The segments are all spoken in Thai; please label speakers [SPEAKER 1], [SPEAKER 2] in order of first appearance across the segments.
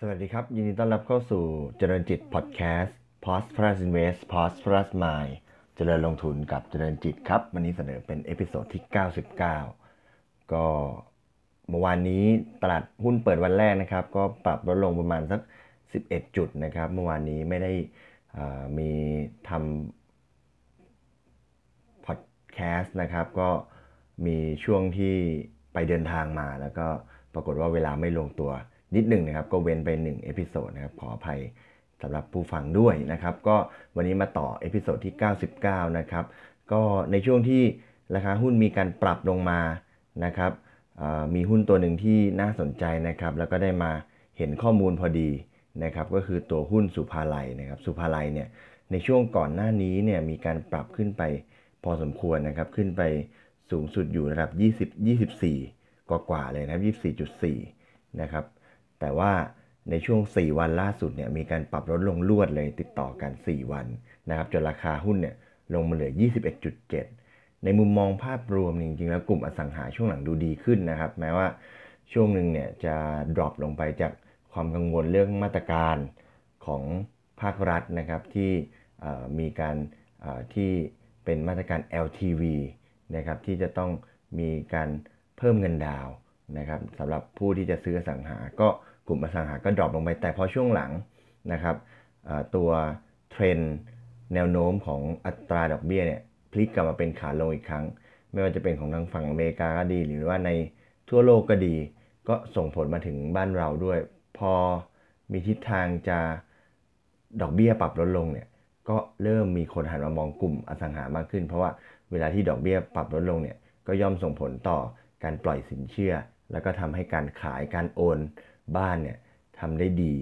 [SPEAKER 1] สวัสดีครับ ยินดีต้อนรับเข้าสู่เจริญจิตพอดแคสต์ Prosperous Invest Prosperous Mind เจริญลงทุนกับเจริญจิตครับ วันนี้เสนอเป็น episode ที่ 99 ก็เมื่อวานนี้ตลาดหุ้นเปิดวันแรกนะครับ ก็ปรับลดลงประมาณสัก 11 จุดนะครับ เมื่อวานนี้ไม่ได้มีทำพอดแคสต์นะครับ ก็มีช่วงที่ไปเดินทางมาแล้วก็ปรากฏว่าเวลาไม่ลงตัว นิดหนึ่งนะครับ ก็เว้นไป1 episode นะครับขออภัยสำหรับผู้ฟังด้วยนะครับ ก็วันนี้มาต่อ episode ที่ 99 นะครับ ก็ในช่วงที่ราคาหุ้นมีการปรับลงมานะครับมีหุ้นตัวหนึ่งที่น่าสนใจนะครับ แล้วก็ได้มาเห็นข้อมูลพอดีนะครับ ก็คือตัวหุ้นศุภาลัยนะครับ ศุภาลัยเนี่ยในช่วงก่อนหน้านี้เนี่ยมีการปรับขึ้นไปพอสมควรนะครับ ขึ้นไปสูงสุดอยู่ระดับ 20 24 กว่าๆเลยนะครับ 24.4 นะครับ แต่ว่าในช่วง 4 วันล่าสุดเนี่ยมีการปรับลดลงลวดเลยติดต่อกัน 4 วันนะครับจนราคาหุ้นเนี่ยลงมาเหลือ 21.7 ในมุมมองภาพรวมจริงๆ แล้วกลุ่มอสังหาช่วงหลังดูดีขึ้นนะครับ แม้ว่าช่วงหนึ่งเนี่ยจะดรอปลงไปจากความกังวลเรื่องมาตรการของภาครัฐนะครับที่มีการที่เป็นมาตรการ LTV นะครับที่จะต้องมีการเพิ่มเงินดาว นะครับสำหรับผู้ที่จะซื้อสังหา ก็กลุ่มอสังหาก็ดรอปลงไป แต่พอช่วงหลังนะครับตัวเทรนแนวโน้มของอัตราดอกเบี้ยเนี่ยพลิกกลับมาเป็นขาลงอีกครั้ง ไม่ว่าจะเป็นของทางฝั่งอเมริกาก็ดี หรือว่าในทั่วโลกก็ดี ก็ส่งผลมาถึงบ้านเราด้วย พอมีทิศทางจะดอกเบี้ยปรับลดลงเนี่ยก็เริ่มมีคนหันมามองกลุ่มอสังหามากขึ้น เพราะว่าเวลาที่ดอกเบี้ยปรับลดลงเนี่ยก็ย่อมส่งผลต่อการปล่อยสินเชื่อ แล้วก็ทำให้การขายการโอนบ้านเนี่ยทำได้ดี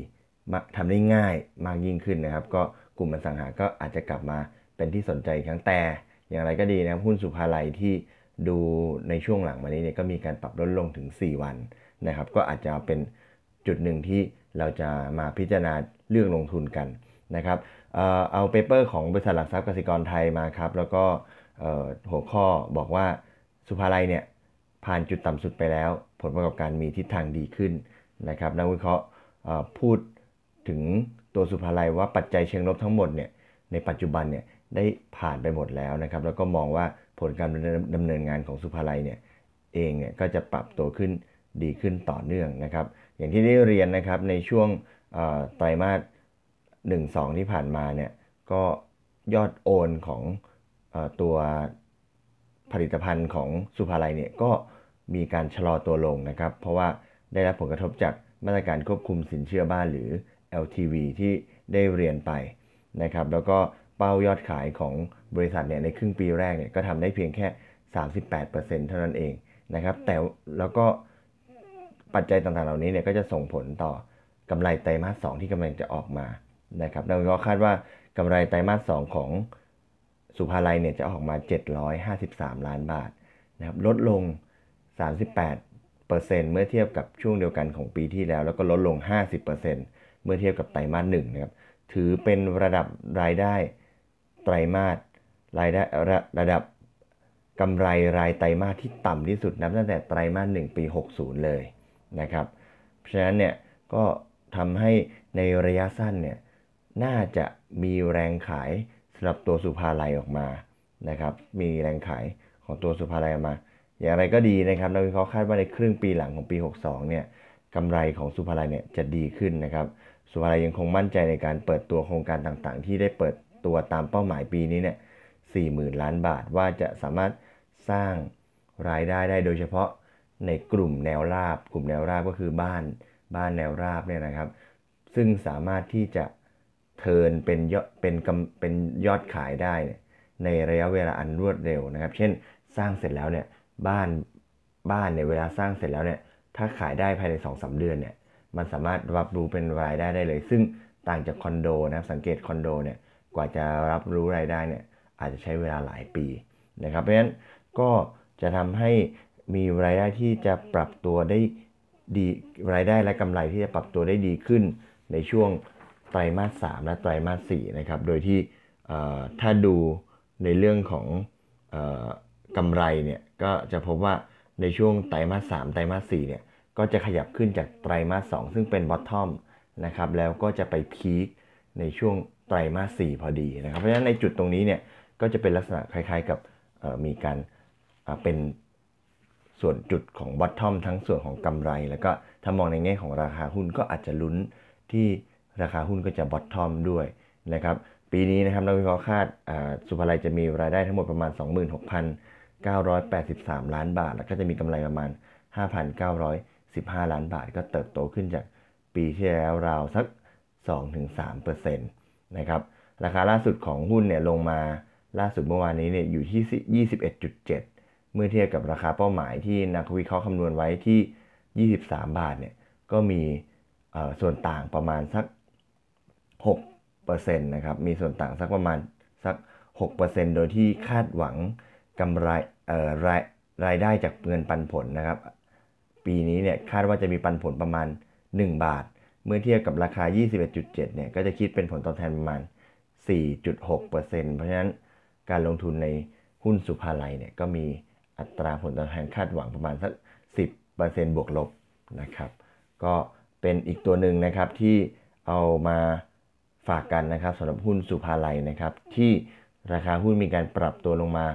[SPEAKER 1] ทำได้ง่ายมากยิ่งขึ้นนะครับ ก็กลุ่มอสังหาก็อาจจะกลับมาเป็นที่สนใจครั้งแต่ อย่างไรก็ดีนะหุ้นสุภาลัยที่ดูในช่วงหลังมานี้เนี่ยก็มีการปรับลดลงถึง 4 วันนะครับ ก็อาจจะเป็นจุดหนึ่งที่เราจะมาพิจารณาเลือกลงทุนกันนะครับเอาเปเปอร์ของบริษัทหลักทรัพย์กสิกรไทยมาครับ แล้วก็หัวข้อบอกว่าสุภาลัยเนี่ยผ่านจุดต่ำสุดไปแล้ว ผลประกอบการมีทิศทางดีขึ้นนะครับนักวิเคราะห์พูดถึงตัวสุภาลัยว่าปัจจัยเชิงลบทั้งหมดเนี่ยในปัจจุบันเนี่ยได้ผ่านไปหมดแล้วนะครับแล้วก็มองว่าผลการดำเนินงานของสุภาลัยเนี่ยเองเนี่ยก็จะปรับตัวขึ้นดีขึ้นต่อเนื่องนะครับ อย่างที่ได้เรียนนะครับในช่วงไตรมาส1-2 ที่ผ่านมาเนี่ยก็ยอดโอนของอตัวผลิตภัณฑ์ของสุภาลัยเนี่ยก็ มีการชะลอตัวลงนะครับ เพราะว่าได้รับผลกระทบจากมาตรการควบคุมสินเชื่อบ้านหรือ LTV ที่ได้เรียนไปนะครับ แล้วก็เป้ายอดขายของบริษัทเนี่ยในครึ่งปีแรกเนี่ยก็ทำได้เพียงแค่ 38%เท่านั้นเองนะครับ แต่แล้วก็ปัจจัยต่างๆเหล่านี้เนี่ยก็จะส่งผลต่อกำไรไตรมาส 2 ที่กำลังจะออกมานะครับดังนั้นคาดว่ากำไรไตรมาส 2 ของสุภาลัยเนี่ยจะออกมา 753 ล้านบาทนะครับลดลง 38%เเมื่อเทียบกับช่วงเดียวกันของปีที่แล้ว แล้วก็ลดลง 50%เมื่อเทียบกับไตรมาสหนึ่งนะครับถือเป็นระดับรายได้ไตรมาสรายได้ระระดับกำไรรายไตรมาสที่ต่ำที่สุดนับตั้งแต่ไตรมาสหนึ่งปี 60 เลยนะครับ เพราะฉะนั้นเนี่ยก็ทำให้ในระยะสั้นเนี่ยน่าจะมีแรงขายสำหรับตัวสุภาลัยออกมานะครับ มีแรงขายของตัวสุภาลัยออกมา อย่างไรก็ดีนะครับนักวิเคราะห์คาดว่าในครึ่งปีหลังของปี 62 เนี่ยกำไรของสุภาลัยเนี่ยจะดีขึ้นนะครับสุภาลัยยังคงมั่นใจในการเปิดตัวโครงการต่างๆ ที่ได้เปิดตัวตามเป้าหมายปีนี้เนี่ย 40,000 ล้านบาทว่าจะสามารถสร้างรายได้ได้โดยเฉพาะในกลุ่มแนวราบ กลุ่มแนวราบก็คือบ้านบ้านแนวราบเนี่ยนะครับ ซึ่งสามารถที่จะเทินเป็นยอดเป็นเป็นยอดขายได้ ในระยะเวลาอันรวดเร็วนะครับ เช่น สร้างเสร็จแล้วเนี่ย บ้านบ้านเนี่ยเวลาสร้างเสร็จแล้วเนี่ยถ้าขายได้ภายใน2อสเดือนเนี่ยมันสามารถรับรู้เป็นรายได้ได้เลย ซึ่งต่างจากคอนโดนะสังเกตคอนโดเนี่ยกว่าจะรับรู้รายได้เนี่ยอาจจะใช้เวลาหลายปีนะครับเพราะฉะนั้นก็จะทำให้มีรายได้ที่จะปรับตัวได้ดีรายได้และกำไรที่จะปรับตัวได้ดีขึ้นในช่วงไตรมาส 3 และไตรมาส 4 นะครับ โดยที่ถ้าดูในเรื่องของ กำไรเนี่ยก็จะพบว่าในช่วงไตรมาส3ไตรมาส4เนี่ยก็จะขยับขึ้นจากไตรมาส2ซึ่งเป็น bottom นะครับแล้วก็จะไป peak ในช่วงไตรมาส4พอดีนะครับเพราะฉะนั้นในจุดตรงนี้เนี่ยก็จะเป็นลักษณะคล้ายๆกับมีการเป็นส่วนจุดของ bottom ทั้งส่วนของกำไร แล้วก็ถ้ามองในแง่ของราคาหุ้นก็อาจจะลุ้นที่ราคาหุ้นก็จะบอททอมด้วยนะครับปีนี้นะครับนักวิเคราะห์คาดสุภาลัยจะมีรายได้ทั้งหมดประมาณ 983 ล้านบาท แล้วก็จะมีกำไรประมาณ 5,915 ล้านบาท ก็เติบโตขึ้นจากปีที่แล้วราวสัก 2-3%นะครับ ราคาล่าสุดของหุ้นเนี่ยลงมาล่าสุดเมื่อวานนี้เนี่ยอยู่ที่ 21.7 เมื่อเทียบกับราคาเป้าหมายที่นักวิเคราะห์คำนวณไว้ที่ 23 บาทเนี่ยก็มีส่วนต่างประมาณสัก 6%นะครับ มีส่วนต่างสักประมาณสัก 6%โดยที่คาดหวัง กำไรรายรายได้จากเงินปันผลนะครับ ปีนี้เนี่ยคาดว่าจะมีปันผลประมาณ 1 บาท เมื่อเทียบกับราคา 21.7 เนี่ยก็จะคิดเป็นผลตอบแทนประมาณ 4.6%เพราะฉะนั้นการลงทุนในหุ้นสุภาลัยเนี่ยก็มีอัตราผลตอบแทนคาดหวังประมาณสัก 10%บวกลบนะครับ ก็เป็นอีกตัวหนึ่งนะครับที่เอามาฝากกันนะครับสำหรับหุ้นสุภาลัยนะครับ ที่ราคาหุ้นมีการปรับตัวลงมา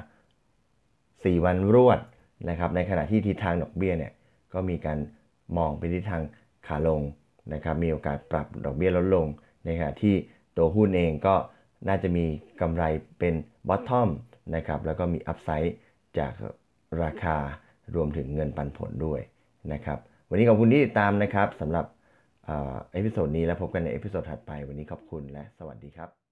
[SPEAKER 1] 4 วันรวดนะครับในขณะที่ทิศทางดอกเบี้ยเนี่ยก็มีการมองไปทิศทางขาลงนะครับมีโอกาสปรับดอกเบี้ยลดลงในขณะที่ตัวหุ้นเองก็น่าจะมีกำไรเป็น bottom นะครับแล้วก็มี upside จากราคารวมถึงเงินปันผลด้วยนะครับวันนี้ขอบคุณที่ติดตามนะครับสำหรับ episode นี้แล้วพบกันใน episode ถัดไป วันนี้ขอบคุณและสวัสดีครับ